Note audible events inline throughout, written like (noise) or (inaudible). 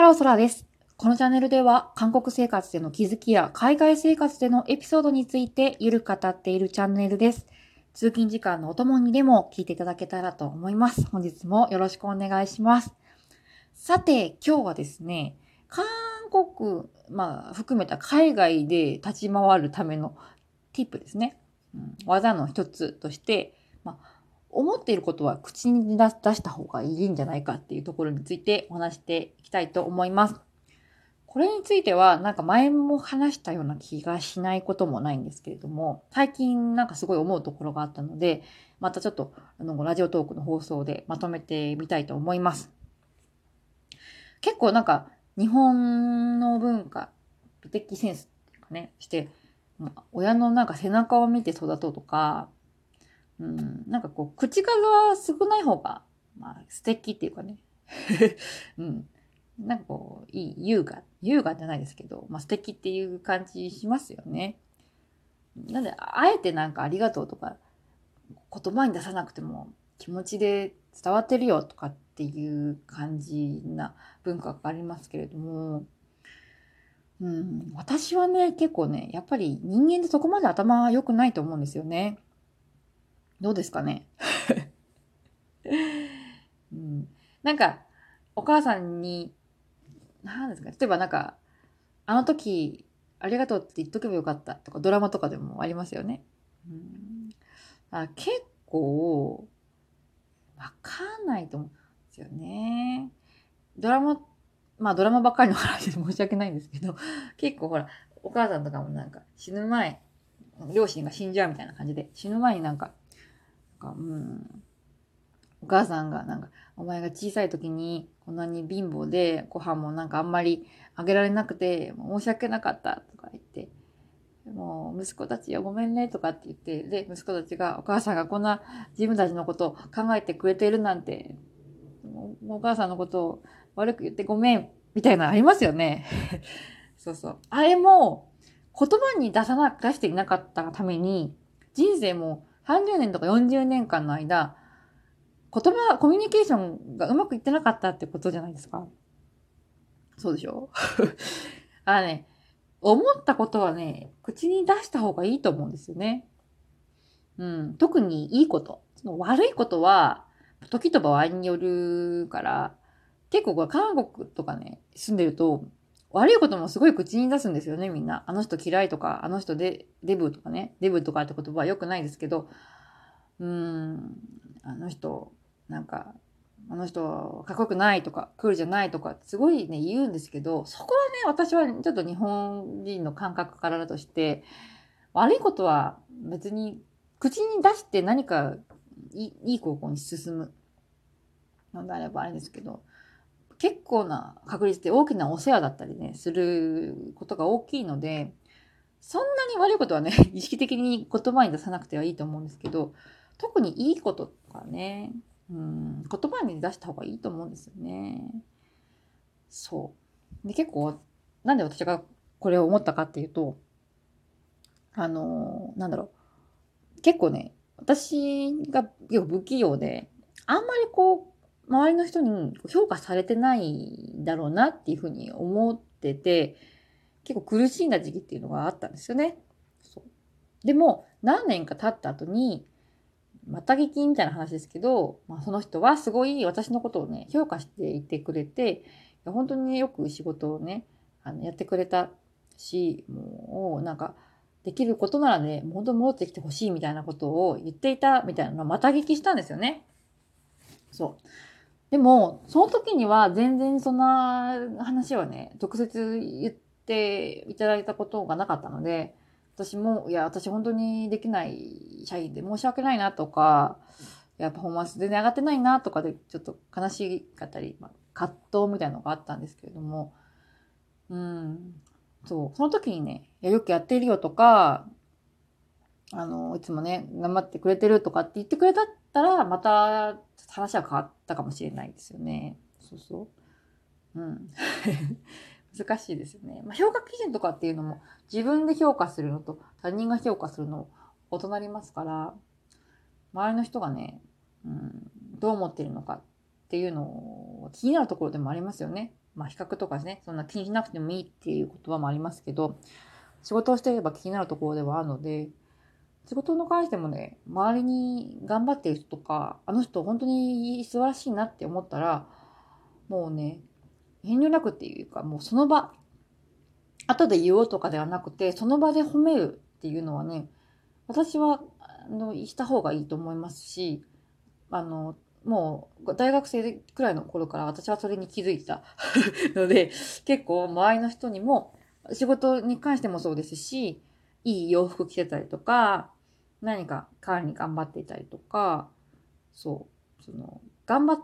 ハローソラです。このチャンネルでは韓国生活での気づきや海外生活でのエピソードについてゆるく語っているチャンネルです。通勤時間のお供にでも聞いていただけたらと思います。本日もよろしくお願いします。さて、今日はですね、韓国、まあ、含めた海外で立ち回るためのティップですね。うん、技の一つとして、まあ思っていることは口に出した方がいいんじゃないかっていうところについてお話していきたいと思います。これについてはなんか前も話したような気がしないこともないんですけれども、最近なんかすごい思うところがあったので、またちょっとあのラジオトークの放送でまとめてみたいと思います。結構なんか日本の文化、美的センスっていうかね、して、親のなんか背中を見て育とうとか、うん、なんかこう、口数は少ない方が、まあ、素敵っていうかね。(laughs) うん。なんかこう、いい、優雅、優雅じゃないですけど、まあ素敵っていう感じしますよね。なんで、あえてなんかありがとうとか、言葉に出さなくても気持ちで伝わってるよとかっていう感じな文化がありますけれども、うん、私はね、結構ね、やっぱり人間ってそこまで頭良くないと思うんですよね。どうですかね、(laughs) うん、なんか、お母さんに、何ですか例えばなんか、あの時、ありがとうって言っとけばよかったとか、ドラマとかでもありますよね。うん、あ結構、わかんないと思うんですよね。ドラマ、まあドラマばっかりの話で申し訳ないんですけど、結構ほら、お母さんとかもなんか死ぬ前、両親が死んじゃうみたいな感じで、死ぬ前になんか、か、うん。お母さんがなんか、お前が小さい時にこんなに貧乏でご飯もなんかあんまりあげられなくて申し訳なかったとか言って、もう息子たちよごめんねとかって言って、で、息子たちがお母さんがこんな自分たちのことを考えてくれているなんて、お母さんのことを悪く言ってごめんみたいなのありますよね。(laughs) そうそう。あれも言葉に出さな、出していなかったがために人生も30年とか40年間の間、言葉、コミュニケーションがうまくいってなかったってことじゃないですか。そうでしょ？(laughs) あのね、思ったことはね、口に出した方がいいと思うんですよね。うん。特にいいこと。その悪いことは、時と場合によるから、結構これ韓国とかね、住んでると、悪いこともすごい口に出すんですよね、みんな。あの人嫌いとか、あの人で、デブとかね、デブとかって言葉は良くないですけど、うーん、あの人、なんか、あの人、かっこよくないとか、クールじゃないとか、すごいね、言うんですけど、そこはね、私はちょっと日本人の感覚からだとして、悪いことは別に口に出して何かいい方向に進むのであればあれですけど、結構な確率で大きなお世話だったりね、することが大きいので、そんなに悪いことはね、(laughs) 意識的に言葉に出さなくてはいいと思うんですけど、特にいいこととかね、うん、言葉に出した方がいいと思うんですよね。そう。で、結構、なんで私がこれを思ったかっていうと、あの、なんだろう。結構ね、私が結構不器用で、あんまりこう、周りの人に評価されてないだろうなっていうふうに思ってて、結構苦しんだ時期っていうのがあったんですよね。でも、何年か経った後に、また聞きみたいな話ですけど、まあ、その人はすごい私のことをね、評価していてくれて、本当にねよく仕事をね、あのやってくれたし、もうなんか、できることならね、本当に戻ってきてほしいみたいなことを言っていたみたいなのをまた聞きしたんですよね。そう。でも、その時には全然そんな話はね、直接言っていただいたことがなかったので、私も、いや、私本当にできない社員で申し訳ないなとか、いや、パフォーマンス全然上がってないなとかで、ちょっと悲しかったり、まあ、葛藤みたいなのがあったんですけれども、うん、そう、その時にね、いや、よくやっているよとか、あの、いつもね、頑張ってくれてるとかって言ってくれたたら、また話は変わったかもしれないですよね。そうそう。うん。(laughs) 難しいですよね。まあ、評価基準とかっていうのも自分で評価するのと他人が評価するの異なりますから、周りの人がね、うん、どう思ってるのかっていうのを気になるところでもありますよね。まあ比較とかですね、そんな気にしなくてもいいっていう言葉もありますけど、仕事をしていれば気になるところではあるので、仕事の関してもね、周りに頑張ってる人とか、あの人本当に素晴らしいなって思ったら、もうね、遠慮なくっていうか、もうその場、後で言おうとかではなくて、その場で褒めるっていうのはね、私は、あの、した方がいいと思いますし、あの、もう大学生くらいの頃から私はそれに気づいた (laughs) ので、結構周りの人にも仕事に関してもそうですし、いい洋服着てたりとか、何か管理頑張っていたりとか、そう、その、頑張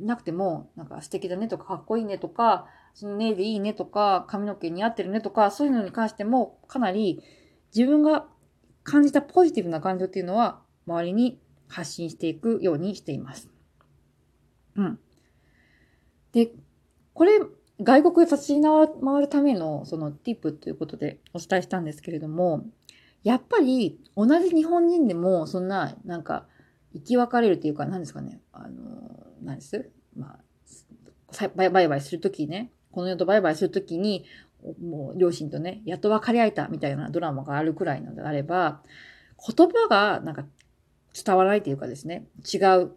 なくても、なんか素敵だねとか、かっこいいねとか、そのネイルいいねとか、髪の毛似合ってるねとか、そういうのに関しても、かなり自分が感じたポジティブな感情っていうのは、周りに発信していくようにしています。うん。で、これ、外国で立ち回るためのそのティップということでお伝えしたんですけれども、やっぱり同じ日本人でもそんな、なんか、生き別れるっていうか、何ですかね、あの、何です？まあ、バイバイするときね、この世とバイバイするときに、もう両親とね、やっと別れ合えたみたいなドラマがあるくらいのであれば、言葉がなんか伝わらないというかですね、違う。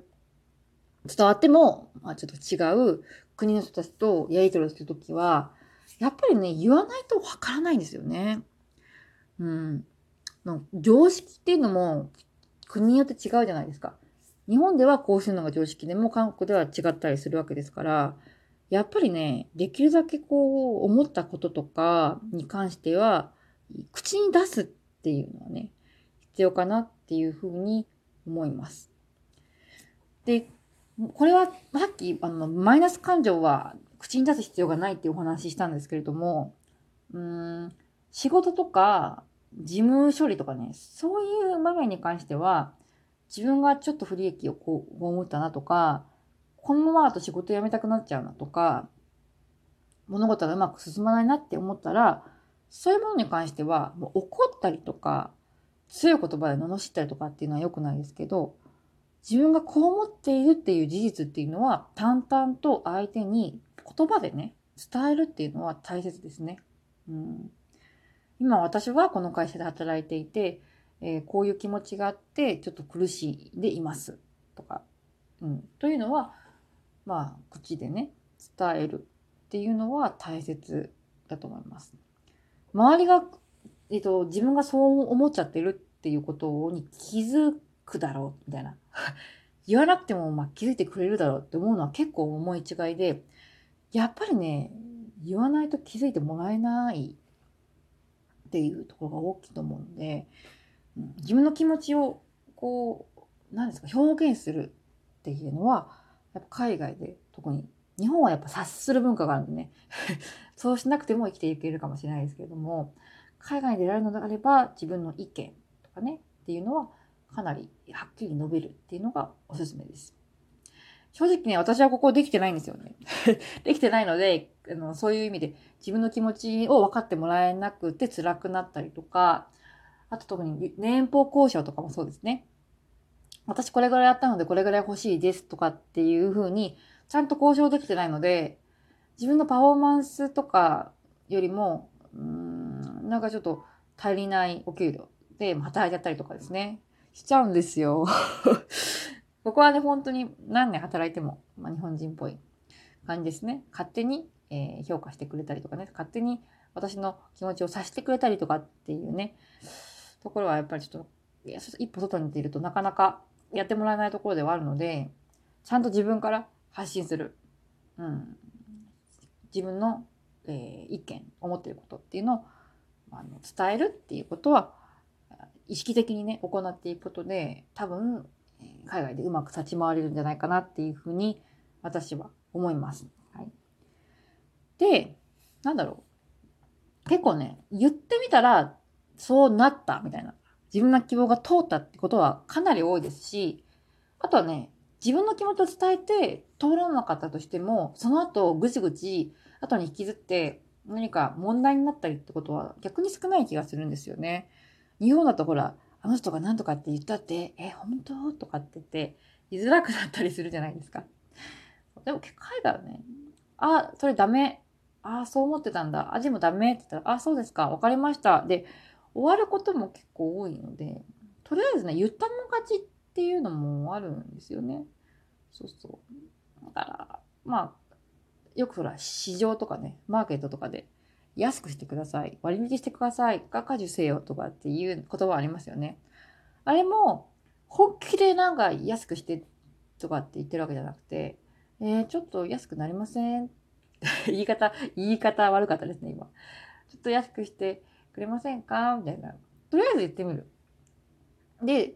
伝わっても、まあ、ちょっと違う国の人たちとやり取りするときは、やっぱりね、言わないとわからないんですよね。うん。の常識っていうのも国によって違うじゃないですか。日本ではこうするのが常識でも韓国では違ったりするわけですから、やっぱりね、できるだけこう思ったこととかに関しては、口に出すっていうのはね、必要かなっていうふうに思います。で、これはさっきあのマイナス感情は口に出す必要がないっていうお話ししたんですけれども、うん、仕事とか事務処理とかね、そういう場面に関しては、自分がちょっと不利益をこう、思ったなとか、このままだと仕事辞めたくなっちゃうなとか、物事がうまく進まないなって思ったら、そういうものに関しては、もう怒ったりとか、強い言葉で罵ったりとかっていうのは良くないですけど、自分がこう思っているっていう事実っていうのは、淡々と相手に言葉でね、伝えるっていうのは大切ですね。うん、今私はこの会社で働いていて、えー、こういう気持ちがあって、ちょっと苦しいでいます。とか。うん。というのは、まあ、口でね、伝えるっていうのは大切だと思います。周りが、えっと、自分がそう思っちゃってるっていうことに気づくだろう、みたいな。(laughs) 言わなくても、まあ、気づいてくれるだろうって思うのは結構思い違いで、やっぱりね、言わないと気づいてもらえないっていうところが大きいと思うので、うん、自分の気持ちをこう何ですか表現するっていうのはやっぱ海外で特に日本はやっぱ察する文化があるんでね (laughs) そうしなくても生きていけるかもしれないですけれども海外に出られるのであれば自分の意見とかねっていうのはかなりはっきり述べるっていうのがおすすめです。正直ね、私はここできてないんですよね。(laughs) できてないので、あのそういう意味で自分の気持ちを分かってもらえなくて辛くなったりとか、あと特に年俸交渉とかもそうですね。私これぐらいやったのでこれぐらい欲しいですとかっていうふうにちゃんと交渉できてないので、自分のパフォーマンスとかよりも、うん、なんかちょっと足りないお給料で働いちゃったりとかですね。しちゃうんですよ。ここはね、本当に何年働いても、まあ、日本人っぽい感じですね。勝手に、えー、評価してくれたりとかね、勝手に私の気持ちを察してくれたりとかっていうね、ところはやっぱりちょっと、一歩外に出るとなかなかやってもらえないところではあるので、ちゃんと自分から発信する。うん。自分の、えー、意見、思ってることっていうのをあの伝えるっていうことは、意識的にね、行っていくことで、多分、海外でうまく立ち回れるんじゃないかなっていうふうに私は思います。はい、で、なんだろう。結構ね、言ってみたらそうなったみたいな。自分の希望が通ったってことはかなり多いですし、あとはね、自分の気持ちを伝えて通らなかったとしても、その後ぐちぐち後に引きずって何か問題になったりってことは逆に少ない気がするんですよね。日本だとほら、あの人が何とかって言ったって、え、本当？とかって言って、言いづらくなったりするじゃないですか。でも結構、海外はね、あ、それダメ。あ、そう思ってたんだ。味もダメって言ったら、あ、そうですか。わかりました。で、終わることも結構多いので、とりあえずね、言ったもん勝ちっていうのもあるんですよね。そうそう。だから、まあ、よくほら、市場とかね、マーケットとかで、安くしてください。割引してください。が果樹せよとかっていう言葉ありますよね。あれも、本気でなんか安くしてとかって言ってるわけじゃなくて、えー、ちょっと安くなりません (laughs) 言い方、言い方悪かったですね、今。ちょっと安くしてくれませんか？みたいな。とりあえず言ってみる。で、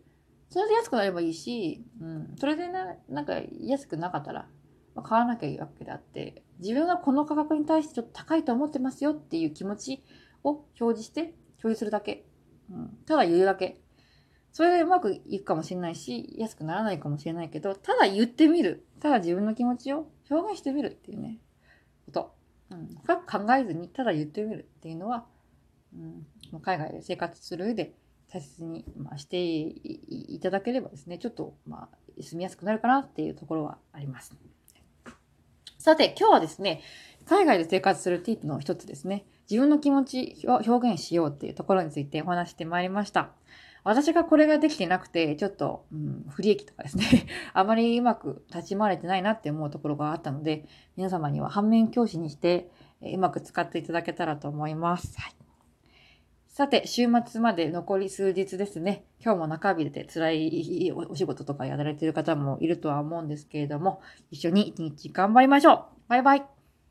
それで安くなればいいし、うん、それでな、なんか安くなかったら、ま、買わなきゃいいわけであって、自分がこの価格に対してちょっと高いと思ってますよっていう気持ちを表示して、表示するだけ。うん、ただ言うだけ。それでうまくいくかもしれないし、安くならないかもしれないけど、ただ言ってみる。ただ自分の気持ちを表現してみるっていうね、こと。うん、深く考えずに、ただ言ってみるっていうのは、うん、海外で生活する上で大切に、まあ、していただければですね、ちょっと、まあ、住みやすくなるかなっていうところはあります。さて、今日はですね、海外で生活するティープの一つですね、自分の気持ちを表現しようっていうところについてお話してまいりました。私がこれができてなくて、ちょっと、うん、不利益とかですね、(laughs) あまりうまく立ち回れてないなって思うところがあったので、皆様には反面教師にして、うまく使っていただけたらと思います。はい。さて、週末まで残り数日ですね。今日も中日で辛いお仕事とかやられてる方もいるとは思うんですけれども、一緒に一日頑張りましょうバイバイ